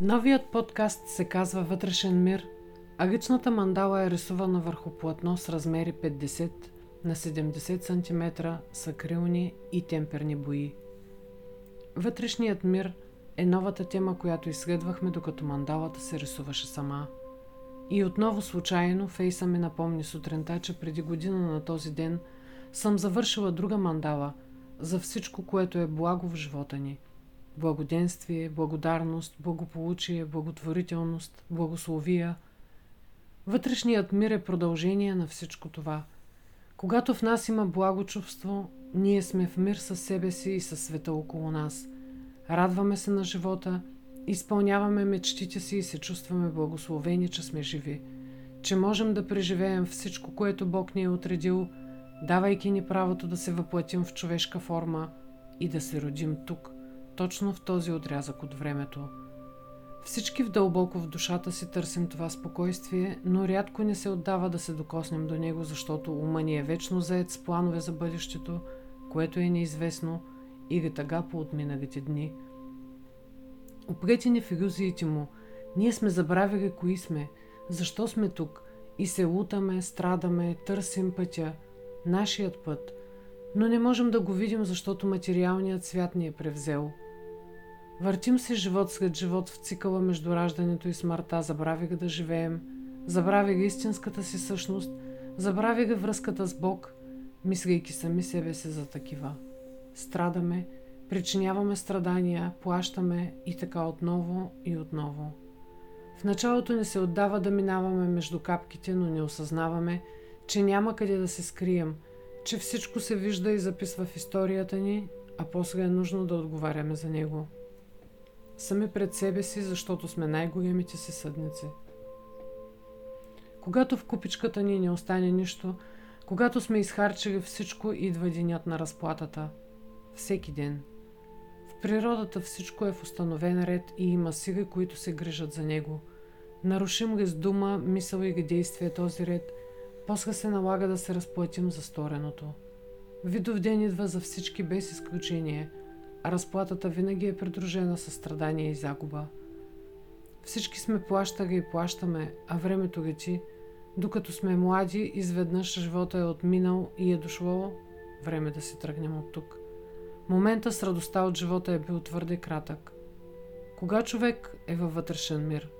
Новият подкаст се казва Вътрешен мир, а гъчната мандала е рисувана върху платно с размери 50 на 70 см с акрилни и темперни бои. Вътрешният мир е новата тема, която изследвахме докато мандалата се рисуваше сама. И отново случайно Фейса ми напомни сутринта, че преди година на този ден съм завършила друга мандала за всичко, което е благо в живота ни – благоденствие, благодарност, благополучие, благотворителност, благословия. Вътрешният мир е продължение на всичко това. Когато в нас има благочувство, ние сме в мир със себе си и със света около нас. Радваме се на живота, изпълняваме мечтите си и се чувстваме благословени, че сме живи, че можем да преживеем всичко, което Бог ни е отредил, давайки ни правото да се въплатим в човешка форма и да се родим тук точно в този отрязък от времето. Всички в дълбоко в душата си търсим това спокойствие, но рядко не се отдава да се докоснем до него, защото ума ни е вечно заед с планове за бъдещето, което е неизвестно и тъга по отминалите дни. Опрети ни в иллюзиите му, ние сме забравили кои сме, защо сме тук? И се лутаме, страдаме, търсим пътя, нашият път, но не можем да го видим, защото материалният свят ни е превзел – Въртим се живот след живот в цикъла между раждането и смъртта, забрави да живеем, забрави истинската си същност, забрави връзката с Бог, мислейки сами себе си за такива. Страдаме, причиняваме страдания, плащаме и така отново и отново. В началото не се отдава да минаваме между капките, но не осъзнаваме, че няма къде да се скрием, че всичко се вижда и записва в историята ни, а после е нужно да отговаряме за него сами пред себе си, защото сме най-големите си съдници. Когато в купичката ни не остане нищо, когато сме изхарчили всичко, идва денят на разплатата. Всеки ден. В природата всичко е в установен ред и има сили, които се грижат за него. Нарушим ли с дума, мисъл или действие този ред, после се налага да се разплатим за стореното. Видов ден идва за всички без изключение – а разплатата винаги е придружена със страдание и загуба. Всички сме плащали и плащаме, а времето лети. Докато сме млади, изведнъж живота е отминал и е дошло време да се тръгнем от тук. Момента с радостта от живота е бил твърде кратък. Кога човек е във вътрешен мир?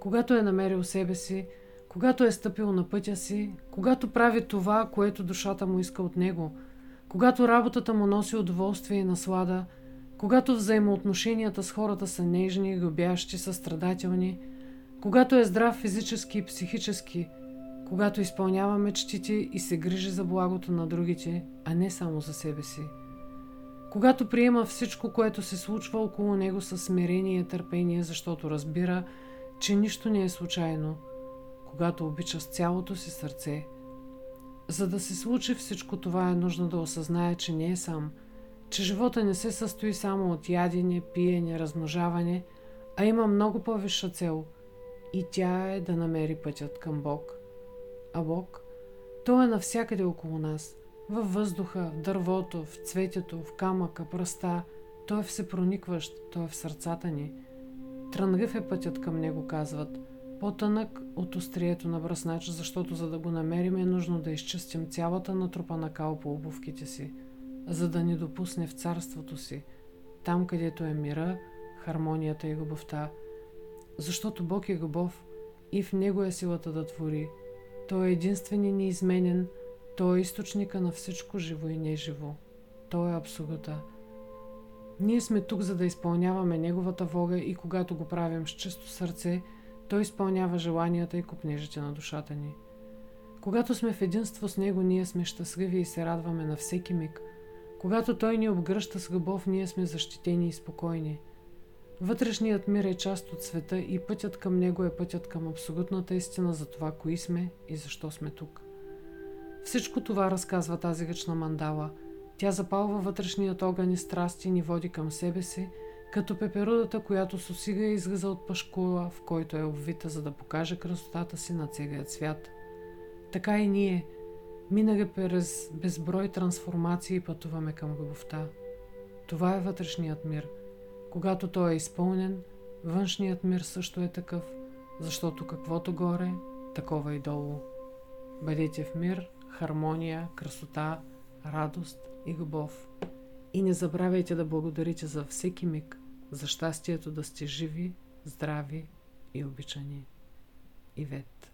Когато е намерил себе си, когато е стъпил на пътя си, когато прави това, което душата му иска от него – когато работата му носи удоволствие и наслада, когато взаимоотношенията с хората са нежни, любящи, състрадателни, когато е здрав физически и психически, когато изпълнява мечтите и се грижи за благото на другите, а не само за себе си. Когато приема всичко, което се случва около него с смирение и търпение, защото разбира, че нищо не е случайно, когато обича с цялото си сърце – за да се случи всичко това е нужно да осъзнае, че не е сам, че живота не се състои само от ядене, пиене, размножаване, а има много по-висша цел. И тя е да намери пътят към Бог. А Бог, Той е навсякъде около нас, във въздуха, в дървото, в цветето, в камъка, пръста, Той е всепроникващ, Той е в сърцата ни. Трънлив е пътят към Него, казват – по-тънък от острието на бръснач, защото за да го намерим е нужно да изчистим цялата натрупана кал по обувките си, за да ни допусне в царството си, там където е мира, хармонията и любовта. Защото Бог е любов и в Него е силата да твори. Той е единствен и неизменен, Той е източника на всичко живо и неживо. Той е абсолюта. Ние сме тук, за да изпълняваме Неговата воля и когато го правим с чисто сърце – той изпълнява желанията и купнежите на душата ни. Когато сме в единство с Него, ние сме щастливи и се радваме на всеки миг. Когато Той ни обгръща с любов, ние сме защитени и спокойни. Вътрешният мир е част от света и пътят към него е пътят към абсолютната истина за това, кои сме и защо сме тук. Всичко това разказва тази ръчна мандала. Тя запалва вътрешният огън и страсти ни води към себе си – като пеперудата, която с усига излиза от пашкула, в който е обвита, за да покаже красотата си на целият свят. Така и ние, минали през безброй трансформации, пътуваме към любовта. Това е вътрешният мир. Когато той е изпълнен, Външният мир също е такъв, защото каквото горе, такова и долу. Бъдете в мир, хармония, красота, радост и любов. И не забравяйте да благодарите за всеки миг, за щастието да сте живи, здрави и обичани. Ивет